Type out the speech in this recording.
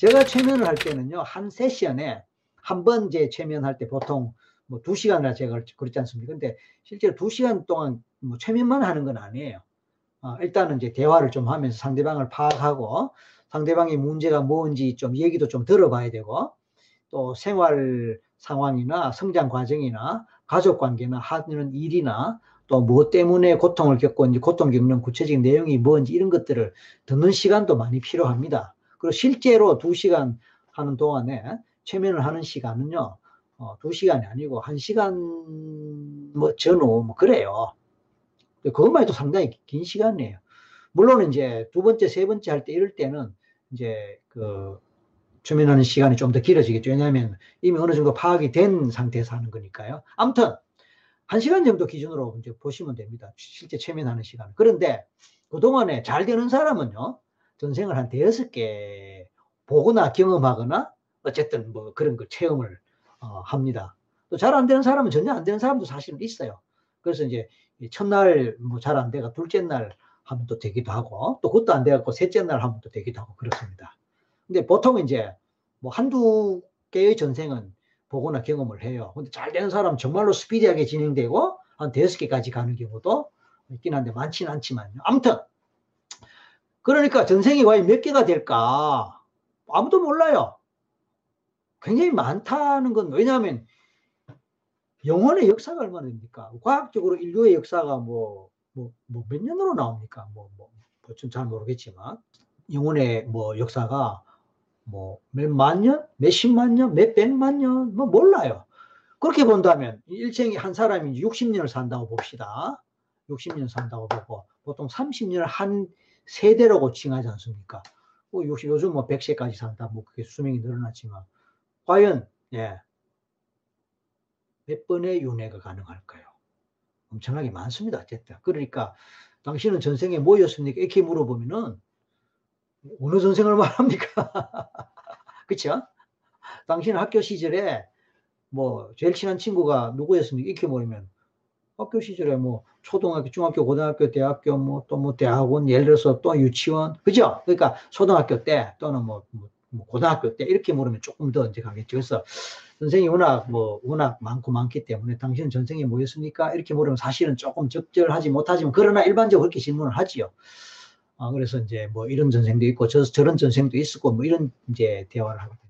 제가 최면을 할 때는요, 한 세션에 한 번 이제 최면할 때 보통 뭐 두 시간이나 제가 그렇지 않습니까? 근데 실제로 두 시간 동안 뭐 최면만 하는 건 아니에요. 어, 일단은 이제 대화를 좀 하면서 상대방을 파악하고 상대방의 문제가 뭔지 좀 얘기도 좀 들어봐야 되고 또 생활 상황이나 성장 과정이나 가족 관계나 하는 일이나 또 무엇 때문에 고통을 겪고 이제 고통 겪는 구체적인 내용이 뭔지 이런 것들을 듣는 시간도 많이 필요합니다. 그리고 실제로 두 시간 하는 동안에 최면을 하는 시간은요, 어, 두 시간이 아니고 한 시간 뭐 전후 뭐 그래요. 그것만 해도 상당히 긴 시간이에요. 물론 이제 두 번째, 세 번째 할 때 이럴 때는 이제 그 최면하는 시간이 좀 더 길어지겠죠. 왜냐하면 이미 어느 정도 파악이 된 상태에서 하는 거니까요. 아무튼 한 시간 정도 기준으로 이제 보시면 됩니다. 실제 최면하는 시간. 그런데 그동안에 잘 되는 사람은요. 전생을 한 대여섯 개 보거나 경험하거나 어쨌든 뭐 그런 걸 체험을 어, 합니다. 또 잘 안 되는 사람은 전혀 안 되는 사람도 사실은 있어요. 그래서 이제 첫날 뭐 잘 안 돼가 둘째 날 하면 또 되기도 하고 또 그것도 안 돼갖고 셋째 날 하면 또 되기도 하고 그렇습니다. 근데 보통 이제 뭐 한두 개의 전생은 보거나 경험을 해요. 근데 잘 되는 사람 정말로 스피디하게 진행되고 한 대여섯 개까지 가는 경우도 있긴 한데 많지는 않지만요. 아무튼 그러니까 전생이 과연 몇 개가 될까 아무도 몰라요. 굉장히 많다는 건 왜냐하면 영혼의 역사가 얼마나 됩니까? 과학적으로 인류의 역사가 뭐, 뭐, 뭐 몇 년으로 나옵니까? 뭐, 뭐, 뭐잘 모르겠지만, 영혼의 뭐 역사가 뭐 몇 만 년, 몇 십만 년, 몇 백만 년, 뭐 몰라요. 그렇게 본다면, 일생에 한 사람이 60년을 산다고 봅시다. 60년 산다고 보고, 보통 30년을 한 세대라고 칭하지 않습니까? 뭐 60, 요즘 뭐 100세까지 산다, 뭐 그게 수명이 늘어났지만, 과연, 예, 몇 번의 윤회가 가능할까요? 엄청나게 많습니다. 어쨌든. 그러니까 당신은 전생에 뭐였습니까? 이렇게 물어보면은 어느 전생을 말합니까? 그쵸? 당신은 학교 시절에 뭐 제일 친한 친구가 누구였습니까? 이렇게 물으면 학교 시절에 뭐 초등학교, 중학교, 고등학교, 대학교 뭐 또뭐 뭐 대학원 예를 들어서 또 유치원 그죠? 그러니까 초등학교 때 또는 뭐, 뭐, 뭐 고등학교 때 이렇게 물으면 조금 더 이제 가겠죠. 그래서 전생이 워낙 뭐 워낙 많고 많기 때문에 당신은 전생에 뭐였습니까? 이렇게 물으면 사실은 조금 적절하지 못하지만 그러나 일반적으로 그렇게 질문을 하지요. 아, 그래서 이제 뭐 이런 전생도 있고 저, 저런 전생도 있었고 뭐 이런 이제 대화를 하거든요.